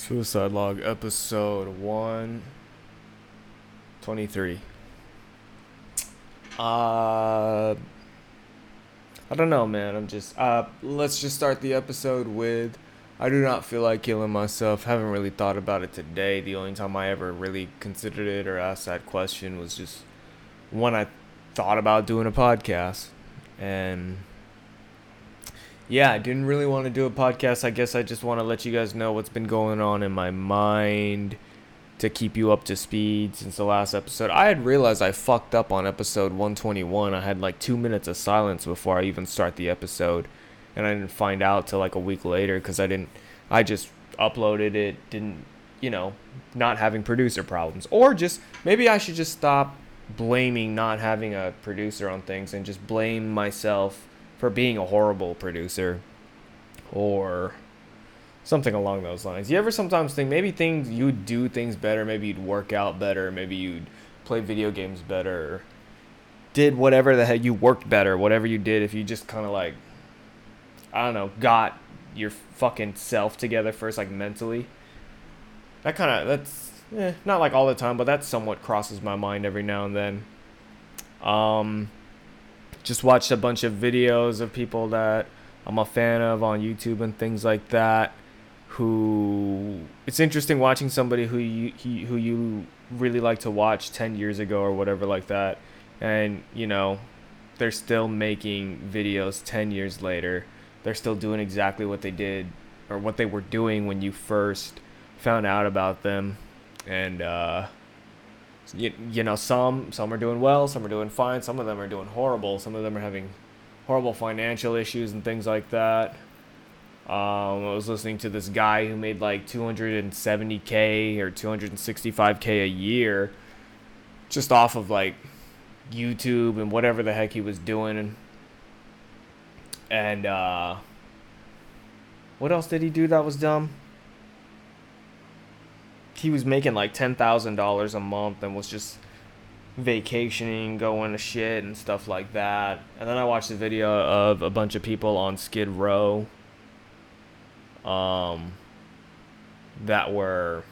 Suicide Log episode 123. Uh I don't know, man. I'm just uh let's just start the episode with I do not feel like killing myself. Haven't really thought about it today. The only time I ever really considered it or asked that question was just when I thought about doing a podcast. And yeah, I didn't really want to do a podcast. I guess I just want to let you guys know what's been going on in my mind to keep you up to speed since the last episode. I had realized I fucked up on episode 121. I had like two minutes of silence before I even start the episode. And I didn't find out till like a week later because I didn't, I just uploaded it, didn't, you know, not having producer problems. Or just, maybe I should just stop blaming not having a producer on things and just blame myself for being a horrible producer or something along those lines. You ever sometimes think maybe things you'd do things better, maybe you'd work out better, maybe you'd play video games better, did whatever the heck you worked better, whatever you did if you just kind of like I don't know, got your fucking self together first like mentally. That kind of that's eh, not like all the time, but that somewhat crosses my mind every now and then. Um just watched a bunch of videos of people that I'm a fan of on YouTube and things like that. Who it's interesting watching somebody who you who you really like to watch 10 years ago or whatever like that, and you know they're still making videos 10 years later. They're still doing exactly what they did or what they were doing when you first found out about them, and uh, you, you know some some are doing well some are doing fine some of them are doing horrible some of them are having horrible financial issues and things like that. Um, i was listening to this guy who made like 270k or 265k a year just off of like youtube and whatever the heck he was doing. And, and uh, what else did he do that was dumb he was making like ten thousand dollars a month and was just vacationing, going to shit and stuff like that. And then I watched a video of a bunch of people on Skid Row um that were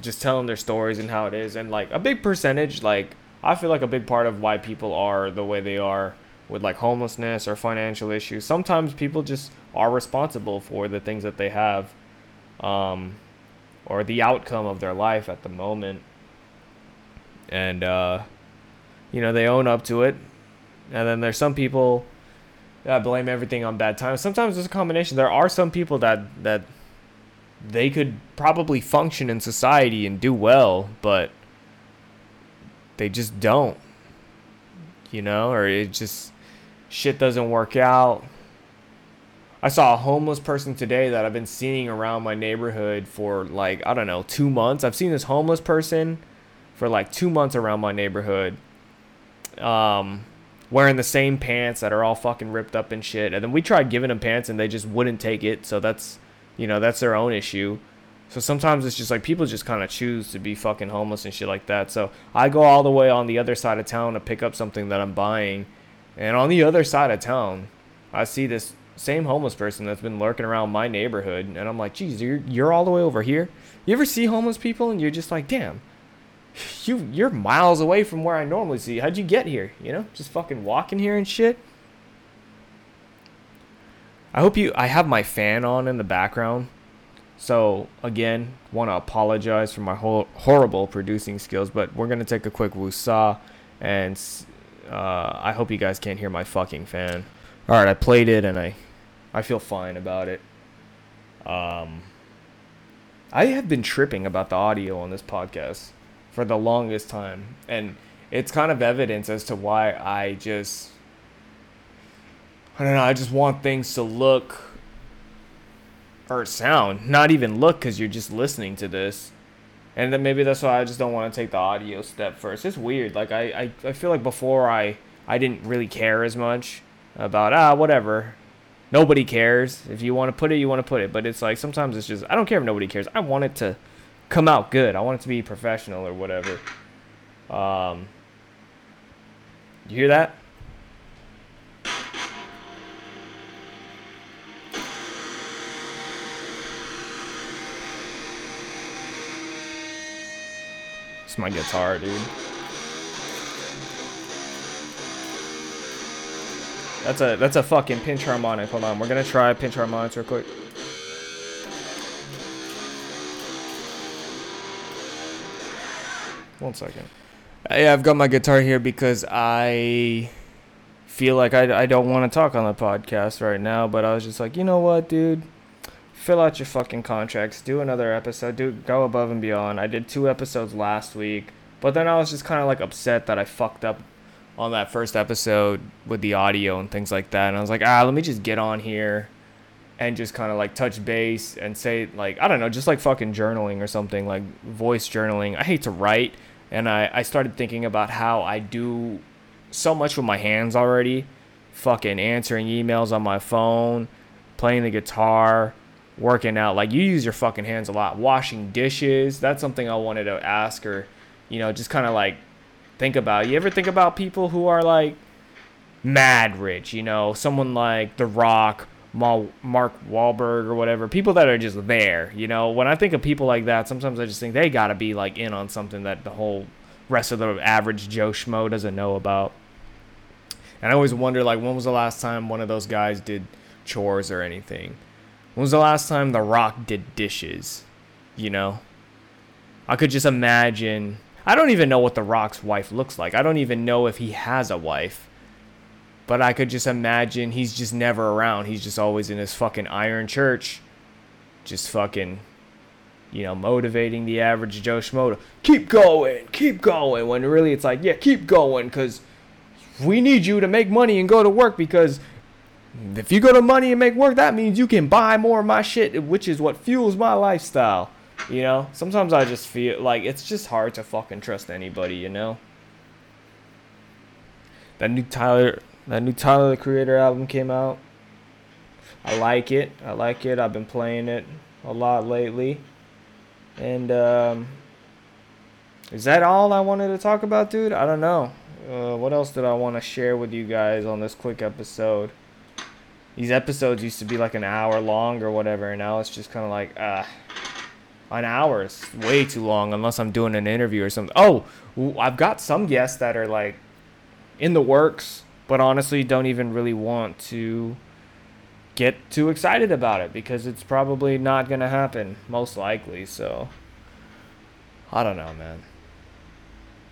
just telling their stories and how it is and like a big percentage like I feel like a big part of why people are the way they are with like homelessness or financial issues. Sometimes people just are responsible for the things that they have. Um, or the outcome of their life at the moment. And, uh, you know, they own up to it. And then there's some people that blame everything on bad times. Sometimes there's a combination. There are some people that, that they could probably function in society and do well, but they just don't. You know, or it just shit doesn't work out I saw a homeless person today that I've been seeing around my neighborhood for like, I don't know, two months. I've seen this homeless person for like two months around my neighborhood. Um, wearing the same pants that are all fucking ripped up and shit. And then we tried giving them pants and they just wouldn't take it. So that's, you know, that's their own issue. So sometimes it's just like people just kind of choose to be fucking homeless and shit like that. So I go all the way on the other side of town to pick up something that I'm buying. And on the other side of town, I see this same homeless person that's been lurking around my neighborhood, and I'm like, geez, you're you're all the way over here. You ever see homeless people and you're just like, damn, you you're miles away from where I normally see. How'd you get here? You know, just fucking walking here and shit. I hope you. I have my fan on in the background, so again, want to apologize for my whole horrible producing skills. But we're gonna take a quick woosah, and uh, I hope you guys can't hear my fucking fan. All right, I played it and I I feel fine about it. Um, I have been tripping about the audio on this podcast for the longest time, and it's kind of evidence as to why I just I don't know. I just want things to look or sound, not even look, because you're just listening to this. And then maybe that's why I just don't want to take the audio step first. It's weird. Like I, I, I feel like before I, I didn't really care as much about ah whatever nobody cares. If you want to put it, you want to put it. But it's like sometimes it's just I don't care if nobody cares. I want it to come out good. I want it to be professional or whatever. Um, you hear that? It's my guitar, dude. That's a that's a fucking pinch harmonic. Hold on, we're gonna try pinch harmonics real quick. One second. Yeah, I've got my guitar here because I feel like I, I don't want to talk on the podcast right now, but I was just like, you know what, dude? Fill out your fucking contracts. Do another episode. Do go above and beyond. I did two episodes last week, but then I was just kind of like upset that I fucked up on that first episode with the audio and things like that. And I was like, ah, let me just get on here and just kind of like touch base and say like I don't know, just like fucking journaling or something like voice journaling. I hate to write, and I I started thinking about how I do so much with my hands already, fucking answering emails on my phone, playing the guitar, working out. Like you use your fucking hands a lot. Washing dishes. That's something I wanted to ask or, you know, just kind of like think about. You ever think about people who are like mad rich? You know, someone like The Rock Mark Wahlberg or whatever, people that are just there. You know, when I think of people like that, sometimes I just think they got to be like in on something that the whole rest of the average Joe schmo doesn't know about. And I always wonder, like, when was the last time one of those guys did chores or anything? When was the last time The Rock did dishes? You know, I could just imagine. I don't even know what The Rock's wife looks like. I don't even know if he has a wife. But I could just imagine he's just never around. He's just always in his fucking iron church, just fucking, you know, motivating the average Joe Schmo to keep going, keep going. When really it's like, yeah, keep going, because we need you to make money and go to work because if you go to money and make work, that means you can buy more of my shit, which is what fuels my lifestyle. You know, sometimes I just feel like it's just hard to fucking trust anybody, you know? That new Tyler that new Tyler the Creator album came out. I like it. I like it. I've been playing it a lot lately. And um, is that all I wanted to talk about, dude? I don't know. Uh, what else did I want to share with you guys on this quick episode? These episodes used to be like an hour long or whatever, and now it's just kind of like, ah, uh, an hour is way too long unless I'm doing an interview or something. Oh, I've got some guests that are like in the works but honestly don't even really want to get too excited about it because it's probably not going to happen most likely so i don't know man.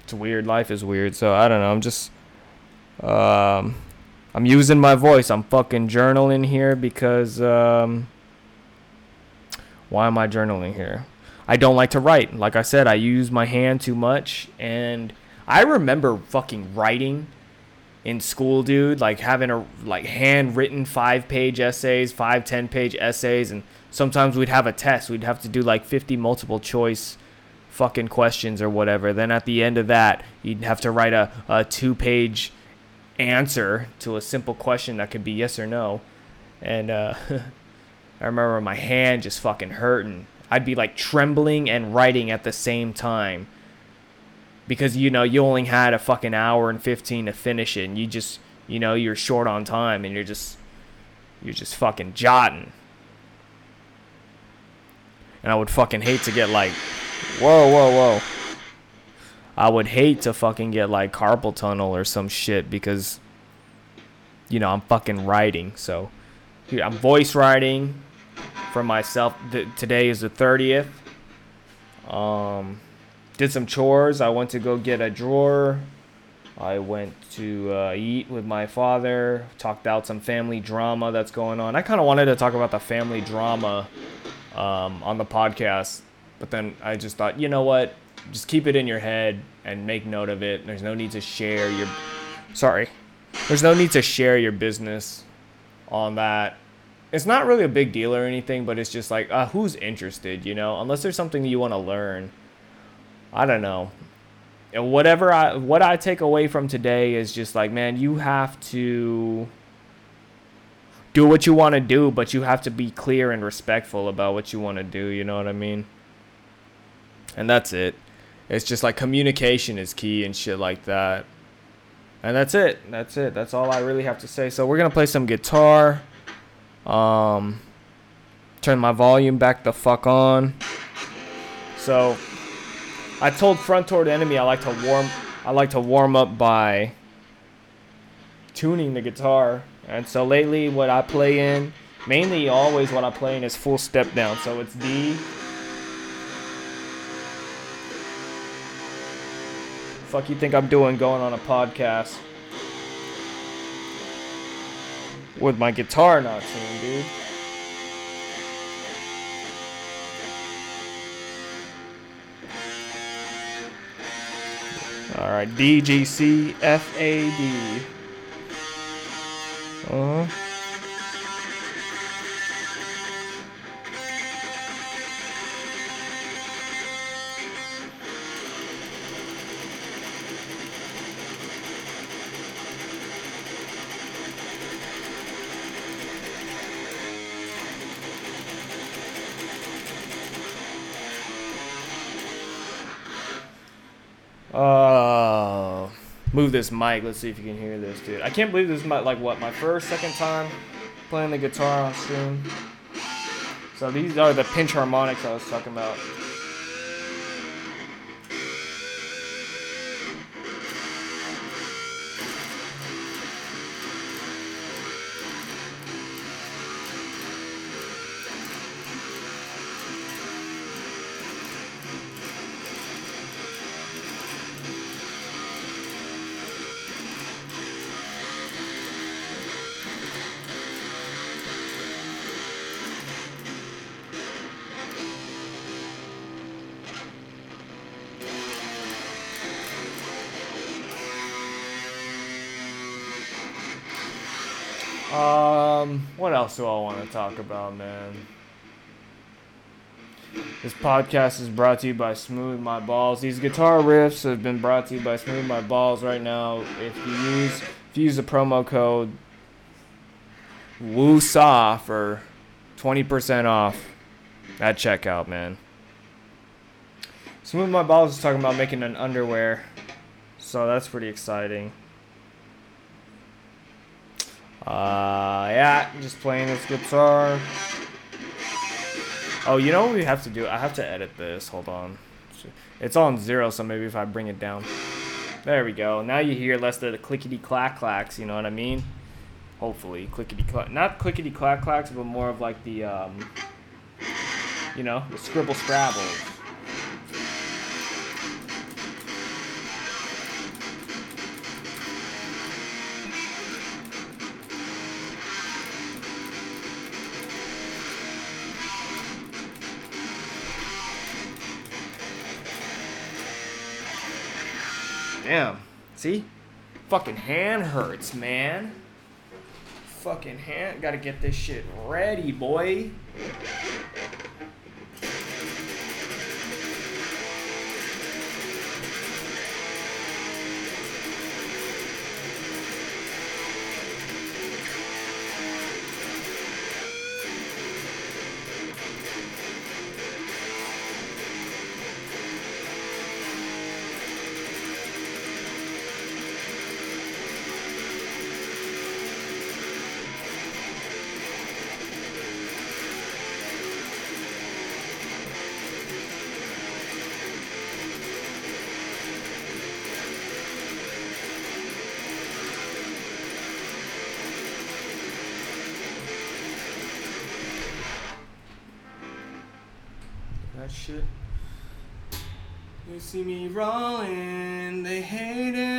It's weird. Life is weird so i don't know. I'm just um i'm using my voice. I'm fucking journaling here because um why am i journaling here i don't like to write like i said i use my hand too much and i remember fucking writing in school, dude, like having a like handwritten five page essays, five, ten page essays, and sometimes we'd have a test. We'd have to do like 50 multiple choice fucking questions or whatever. Then at the end of that, you'd have to write a, a two page answer to a simple question that could be yes or no. And uh, I remember my hand just fucking hurting. I'd be like trembling and writing at the same time. Because you know you only had a fucking hour and 15 to finish it and you just you know you're short on time and you're just you're just fucking jotting. And i would fucking hate to get like whoa whoa whoa. I would hate to fucking get like carpal tunnel or some shit because you know i'm fucking writing so i'm voice writing for myself today is the 30th um did some chores. I went to go get a drawer. I went to uh, eat with my father, talked out some family drama that's going on. I kind of wanted to talk about the family drama um, on the podcast, but then I just thought, you know what? Just keep it in your head and make note of it. There's no need to share your. Sorry. There's no need to share your business on that. It's not really a big deal or anything, but it's just like, uh, who's interested, you know? Unless there's something you want to learn I don't know. And whatever I what I take away from today is just like, man, you have to do what you want to do, but you have to be clear and respectful about what you want to do, you know what I mean? And that's it. It's just like communication is key and shit like that. And that's it. That's it. That's all I really have to say. So we're going to play some guitar. Um turn my volume back the fuck on. So I told front toward enemy I like to warm I like to warm up by tuning the guitar. And so lately what I play in, mainly always what I play in is full step down. So it's D. Fuck you think I'm doing going on a podcast with my guitar not tuned, dude. All right, D G C F A D. Uh huh. Uh, move this mic. Let's see if you can hear this, dude. I can't believe this is my like what my first, second time playing the guitar on stream. So these are the pinch harmonics I was talking about. Talk about, man? This podcast is brought to you by Smooth My Balls. These guitar riffs have been brought to you by Smooth My Balls right now. If you use if you use the promo code WOOSAW for 20% off at checkout, man. Smooth My Balls is talking about making an underwear. So that's pretty exciting. Uh, yeah, just playing this guitar. Oh, you know what we have to do? I have to edit this. Hold on. It's on zero, so maybe if I bring it down. There we go. Now you hear less of the clickety clack clacks, you know what I mean? Hopefully. Clickety clack. Not clickety clack clacks, but more of like the, um, you know, the scribble scrabbles. Damn. See? Fucking hand hurts, man. Fucking hand. Gotta get this shit ready, boy. Shit. They see me rolling, they hate it.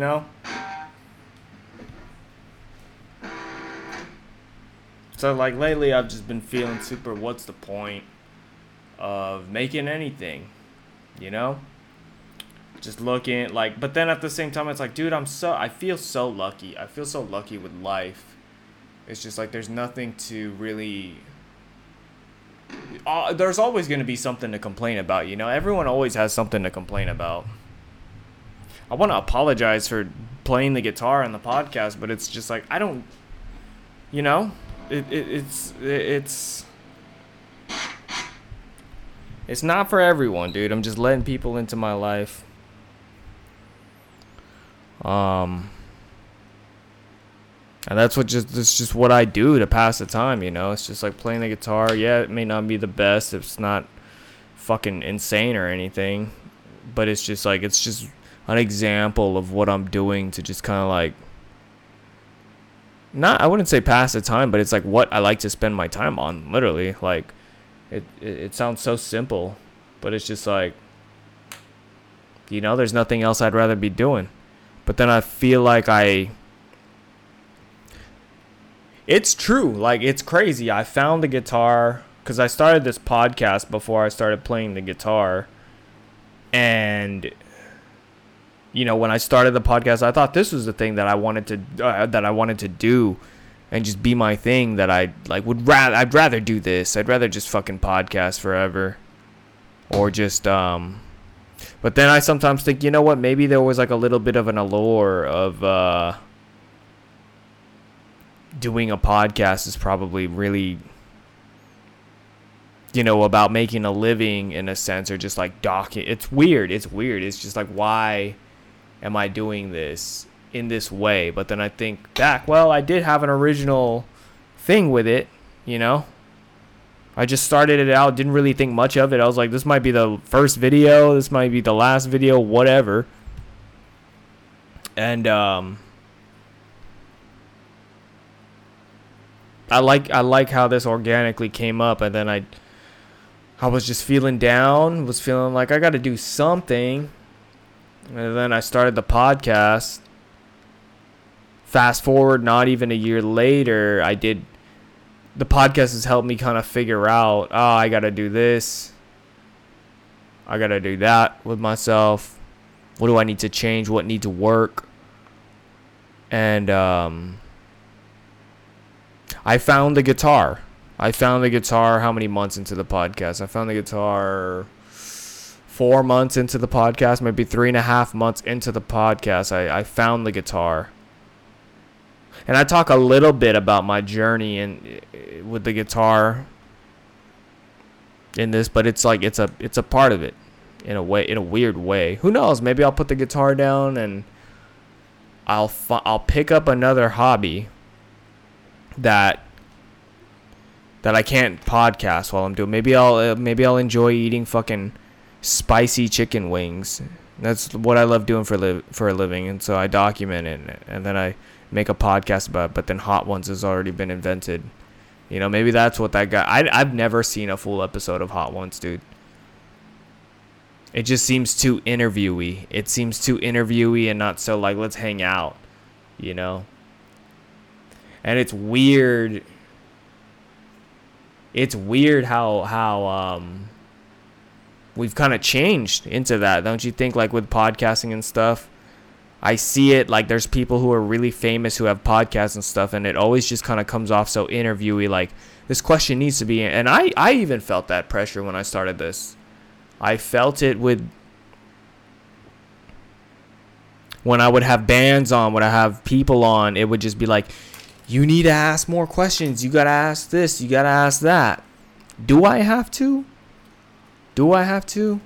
Know? So like lately I've just been feeling super what's the point of making anything? You know? Just looking like but then at the same time it's like dude I'm so I feel so lucky. I feel so lucky with life. It's just like there's nothing to really uh, there's always going to be something to complain about, you know? Everyone always has something to complain about. I want to apologize for playing the guitar on the podcast, but it's just like I don't you know? It, it it's it, it's it's not for everyone, dude. I'm just letting people into my life. Um and that's what just that's just what I do to pass the time, you know. It's just like playing the guitar. Yeah, it may not be the best. It's not fucking insane or anything, but it's just like it's just an example of what I'm doing to just kind of like not I wouldn't say pass the time, but it's like what I like to spend my time on, literally. Like it it, it sounds so simple, but it's just like you know, there's nothing else I'd rather be doing. But then I feel like I it's true. Like it's crazy. I found the guitar because I started this podcast before I started playing the guitar, and you know when I started the podcast, I thought this was the thing that I wanted to uh, that I wanted to do, and just be my thing. That I like would rather I'd rather do this. I'd rather just fucking podcast forever, or just um. But then I sometimes think, you know what? Maybe there was like a little bit of an allure of uh doing a podcast is probably really you know about making a living in a sense or just like docking it's weird it's weird it's just like why am i doing this in this way? But then i think back well i did have an original thing with it you know? I just started it out didn't really think much of it. I was like this might be the first video this might be the last video whatever. And um I like I like how this organically came up, and then I I was just feeling down, was feeling like I got to do something, and then I started the podcast. Fast forward, not even a year later, I did. The podcast has helped me kind of figure out. Oh, I got to do this. I got to do that with myself. What do I need to change? What need to work? And um I found the guitar. I found the guitar how many months into the podcast? I found the guitar four months into the podcast, maybe three and a half months into the podcast. I, I found the guitar. And I talk a little bit about my journey and with the guitar in this, but it's like it's a it's a part of it in a way in a weird way. Who knows? Maybe I'll put the guitar down and I'll I'll pick up another hobby that that I can't podcast while I'm doing. Maybe I'll uh, maybe I'll enjoy eating fucking spicy chicken wings. That's what I love doing for li- for a living, and so I document it, and then I make a podcast about. It, but then Hot Ones has already been invented. You know, maybe that's what that guy. I I've never seen a full episode of Hot Ones, dude. It just seems too interviewy. It seems too interviewy and not so like let's hang out, you know and it's weird it's weird how how um we've kind of changed into that don't you think like with podcasting and stuff i see it like there's people who are really famous who have podcasts and stuff and it always just kind of comes off so interviewy like this question needs to be and i i even felt that pressure when i started this i felt it with when i would have bands on when i have people on it would just be like you need to ask more questions. You got to ask this. You got to ask that. Do I have to? Do I have to?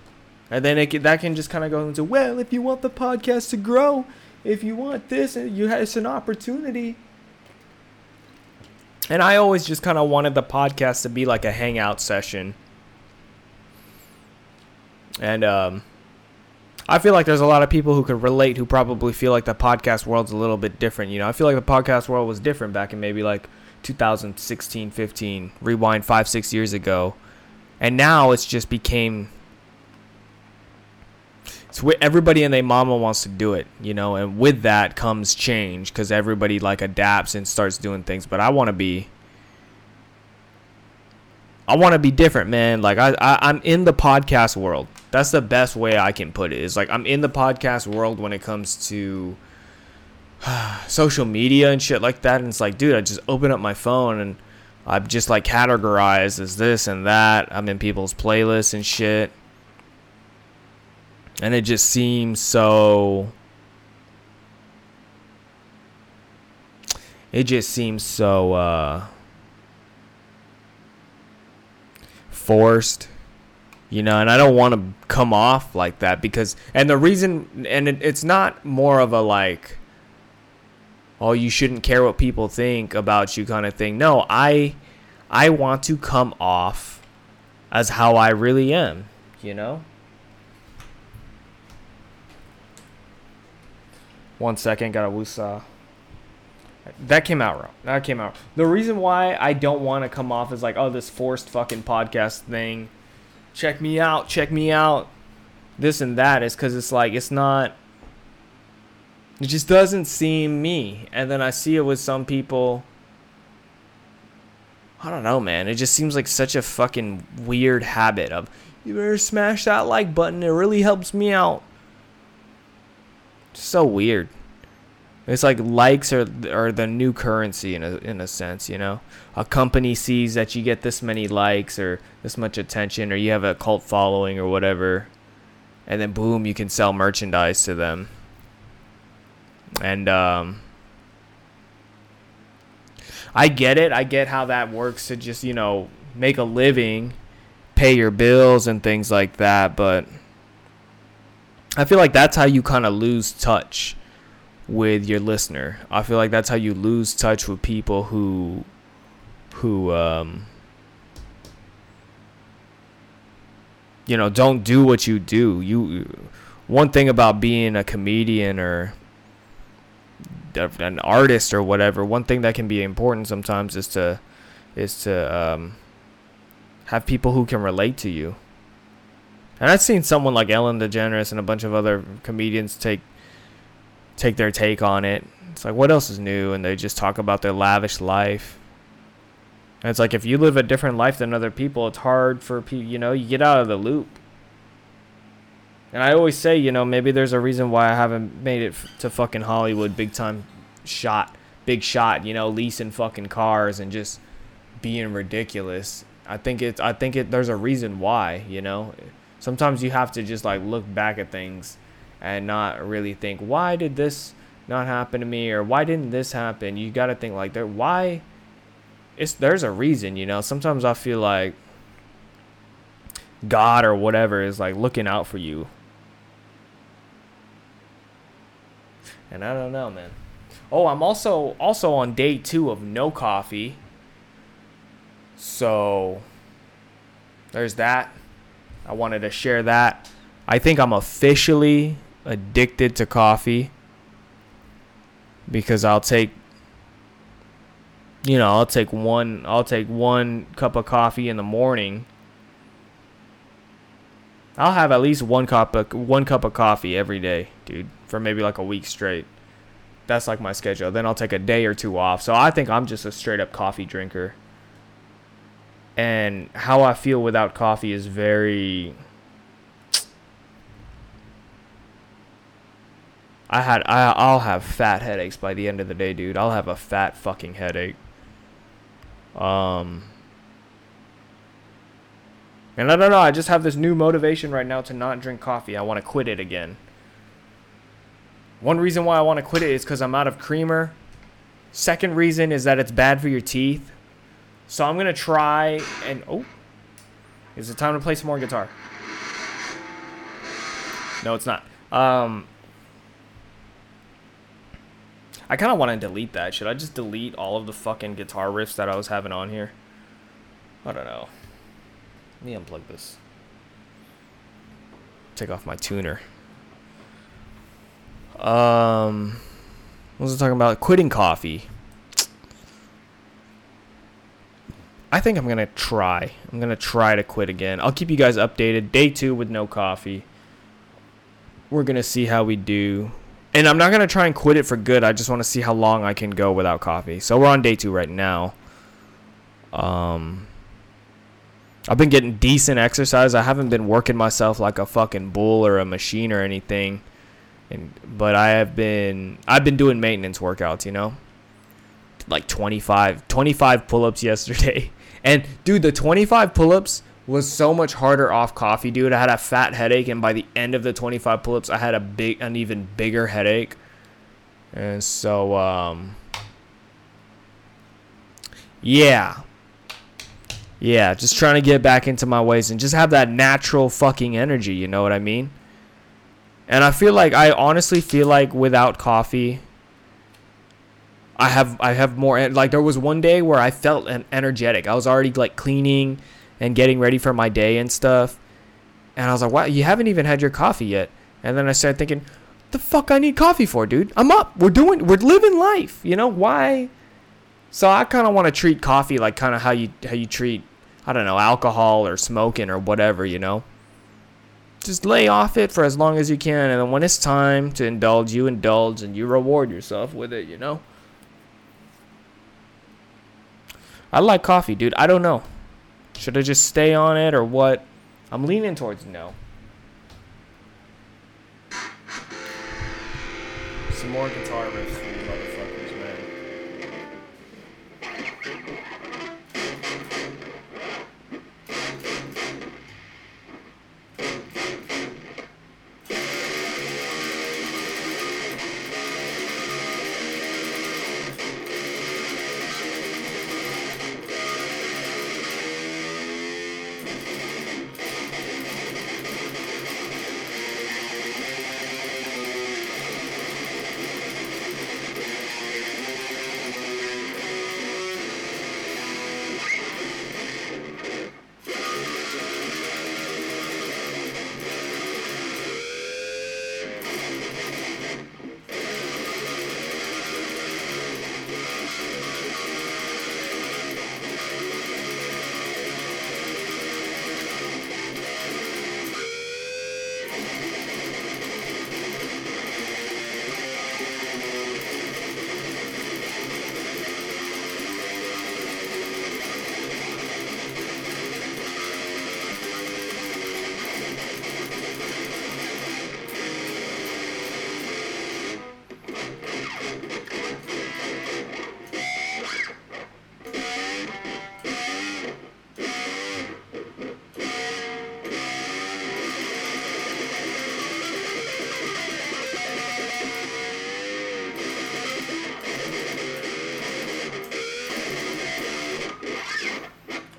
And then it that can just kind of go into, well, if you want the podcast to grow, if you want this, you have, it's an opportunity. And I always just kind of wanted the podcast to be like a hangout session. And um, I feel like there's a lot of people who could relate who probably feel like the podcast world's a little bit different. You know, I feel like the podcast world was different back in maybe like 2016, 15, rewind five, six years ago. And now it's just became it's where everybody and their mama wants to do it, you know, and with that comes change because everybody like adapts and starts doing things. But I want to be, I want to be different, man. Like I, I, I'm in the podcast world. That's the best way I can put it. it. Is like I'm in the podcast world when it comes to social media and shit like that. And it's like, dude, I just open up my phone and I'm just like categorized as this and that. I'm in people's playlists and shit and it just seems so it just seems so uh forced you know and i don't want to come off like that because and the reason and it, it's not more of a like oh you shouldn't care what people think about you kind of thing no i i want to come off as how i really am you know One second, got a woosah. Uh, that came out wrong. That came out. The reason why I don't want to come off as like, oh, this forced fucking podcast thing. Check me out. Check me out. This and that is because it's like it's not. It just doesn't seem me. And then I see it with some people. I don't know, man. It just seems like such a fucking weird habit of you better smash that like button. It really helps me out so weird. It's like likes are are the new currency in a in a sense, you know. A company sees that you get this many likes or this much attention or you have a cult following or whatever, and then boom, you can sell merchandise to them. And um I get it. I get how that works to just, you know, make a living, pay your bills and things like that, but I feel like that's how you kind of lose touch with your listener. I feel like that's how you lose touch with people who who um you know, don't do what you do. You one thing about being a comedian or an artist or whatever, one thing that can be important sometimes is to is to um have people who can relate to you and I've seen someone like Ellen DeGeneres and a bunch of other comedians take take their take on it. It's like what else is new and they just talk about their lavish life. And it's like if you live a different life than other people, it's hard for people, you know, you get out of the loop. And I always say, you know, maybe there's a reason why I haven't made it to fucking Hollywood big time shot, big shot, you know, leasing fucking cars and just being ridiculous. I think it's I think it there's a reason why, you know? Sometimes you have to just like look back at things and not really think why did this not happen to me? or why didn't this happen? You got to think like there why it's there's a reason you know? Sometimes i feel like god or whatever is like looking out for you and i don't know man oh i'm also also on day two of no coffee so there's that I wanted to share that. I think I'm officially addicted to coffee because I'll take you know, I'll take one I'll take one cup of coffee in the morning. I'll have at least one cup of one cup of coffee every day, dude, for maybe like a week straight. That's like my schedule. Then I'll take a day or two off. So I think I'm just a straight up coffee drinker and how I feel without coffee is very I had I I'll have fat headaches by the end of the day, dude. I'll have a fat fucking headache. Um and I don't know, I just have this new motivation right now to not drink coffee. I want to quit it again. One reason why I want to quit it is cuz I'm out of creamer. Second reason is that it's bad for your teeth. So I'm going to try and... Oh. Is it time to play some more guitar? No, it's not. Um, I kind of want to delete that. Should I just delete all of the fucking guitar riffs that I was having on here? I don't know. Let me unplug this. Take off my tuner. Um, what was I talking about? Quitting coffee. I think I'm gonna try. I'm gonna try to quit again. I'll keep you guys updated. Day two with no coffee. we're gonna see how we do. And I'm not gonna try and quit it for good. I just want to see how long I can go without coffee. So we're on day two right now. Um, I've been getting decent exercise. I haven't been working myself like a fucking bull or a machine or anything. And but I have been I've been doing maintenance workouts, you know? Like 25 25 pull-ups yesterday. And dude, the 25 pull-ups was so much harder off coffee, dude. I had a fat headache and by the end of the 25 pull-ups, I had a big an even bigger headache. And so um yeah, yeah, just trying to get back into my ways and just have that natural fucking energy, you know what I mean? And I feel like I honestly feel like without coffee I have I have more like there was one day where I felt energetic. I was already like cleaning and getting ready for my day and stuff. And I was like, "Wow, you haven't even had your coffee yet." And then I started thinking, "The fuck I need coffee for, dude? I'm up. We're doing we're living life. You know, why so I kind of want to treat coffee like kind of how you how you treat I don't know, alcohol or smoking or whatever, you know. Just lay off it for as long as you can, and then when it's time to indulge, you indulge and you reward yourself with it, you know. I like coffee, dude. I don't know. Should I just stay on it or what? I'm leaning towards no. Some more guitar riffs.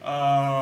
Uh,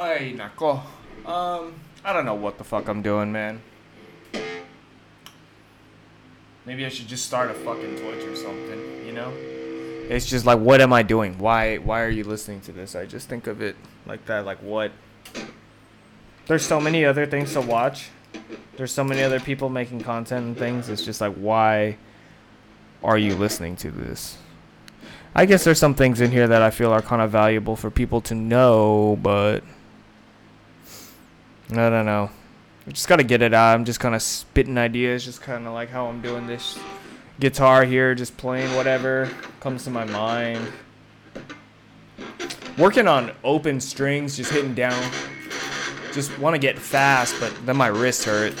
Ay, nako. Um, I don't know what the fuck I'm doing, man. Maybe I should just start a fucking Twitch or something, you know? It's just like, what am I doing? Why, why are you listening to this? I just think of it like that, like what? There's so many other things to watch. There's so many other people making content and things. It's just like, why are you listening to this? I guess there's some things in here that I feel are kind of valuable for people to know, but I don't know. I just gotta get it out. I'm just kind of spitting ideas, just kind of like how I'm doing this guitar here, just playing whatever comes to my mind. Working on open strings, just hitting down. Just want to get fast, but then my wrist hurt.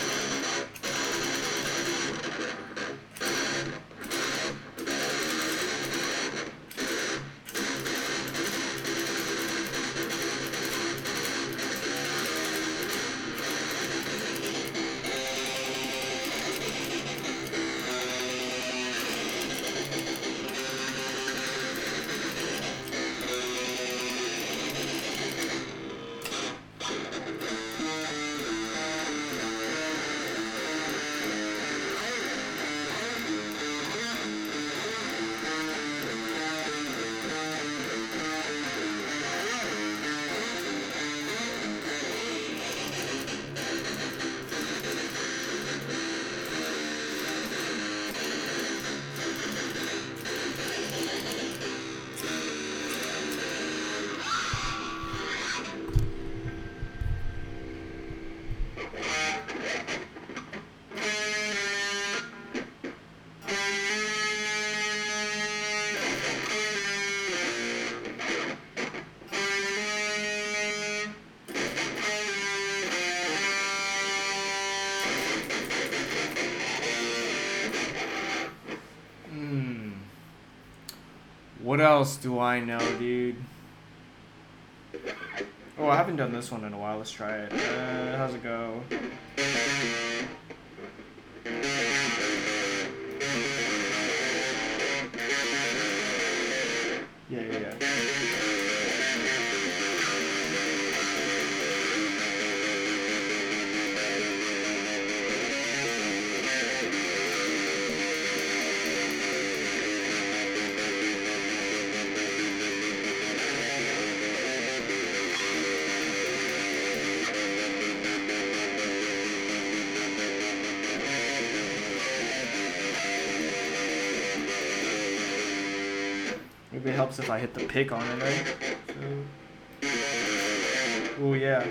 Else do I know, dude? Oh, I haven't done this one in a while. Let's try it. Uh, how's it go? Helps if I hit the pick on it, right? So... Oh yeah.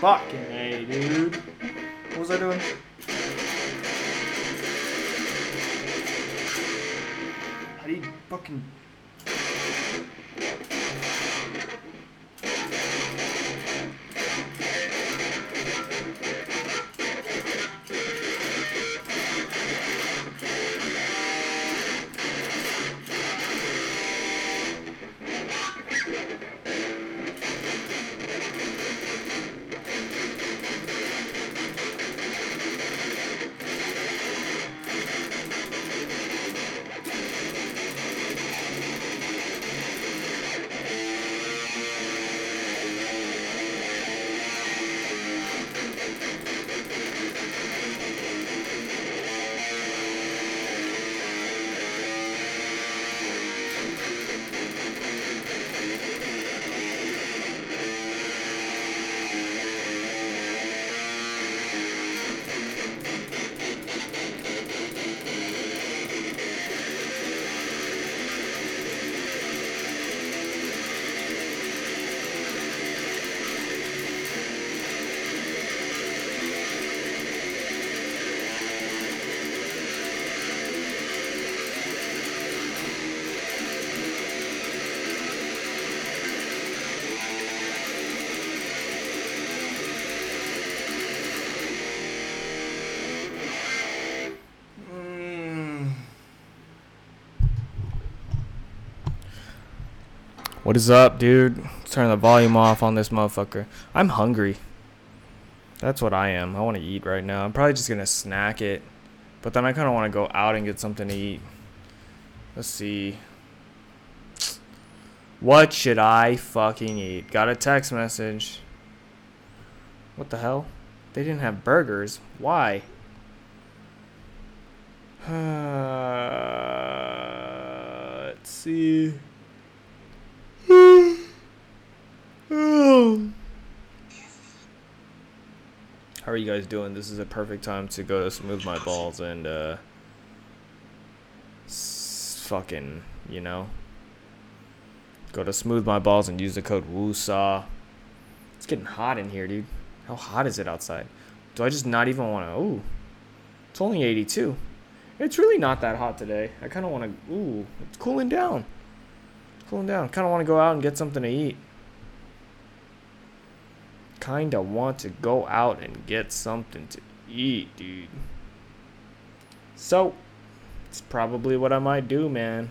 Fucking A, dude. What was I doing? How do you fucking... What is up, dude? Let's turn the volume off on this motherfucker. I'm hungry. That's what I am. I want to eat right now. I'm probably just gonna snack it, but then I kind of want to go out and get something to eat. Let's see. What should I fucking eat? Got a text message. What the hell? They didn't have burgers. Why? Let's see. How are you guys doing? This is a perfect time to go to smooth my balls and uh, fucking, you know. Go to Smooth My Balls and use the code WOOSAW. It's getting hot in here, dude. How hot is it outside? Do I just not even want to? Ooh. It's only 82. It's really not that hot today. I kind of want to. Ooh, it's cooling down. Cooling down. Kind of want to go out and get something to eat. Kind of want to go out and get something to eat, dude. So, it's probably what I might do, man.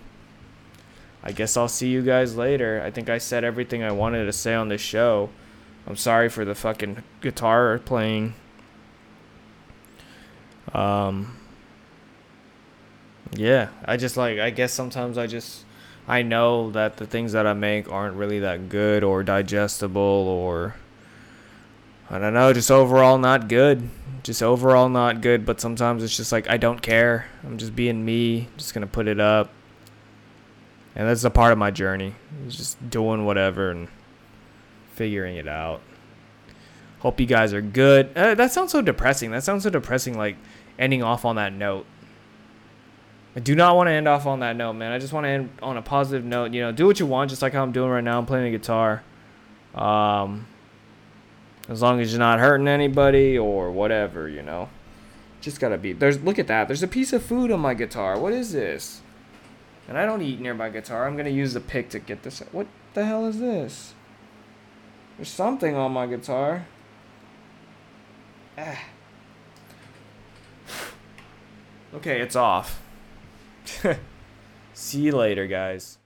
I guess I'll see you guys later. I think I said everything I wanted to say on this show. I'm sorry for the fucking guitar playing. Um, yeah, I just like, I guess sometimes I just, I know that the things that I make aren't really that good or digestible or, I don't know, just overall not good. Just overall not good, but sometimes it's just like, I don't care. I'm just being me, just gonna put it up. And that's a part of my journey. It's just doing whatever and figuring it out. Hope you guys are good. Uh, that sounds so depressing. That sounds so depressing, like ending off on that note. I do not want to end off on that note, man. I just want to end on a positive note. You know, do what you want, just like how I'm doing right now. I'm playing the guitar. Um, as long as you're not hurting anybody or whatever, you know. Just gotta be. There's look at that. There's a piece of food on my guitar. What is this? And I don't eat near my guitar. I'm gonna use the pick to get this. What the hell is this? There's something on my guitar. Ah. Okay, it's off. See you later, guys.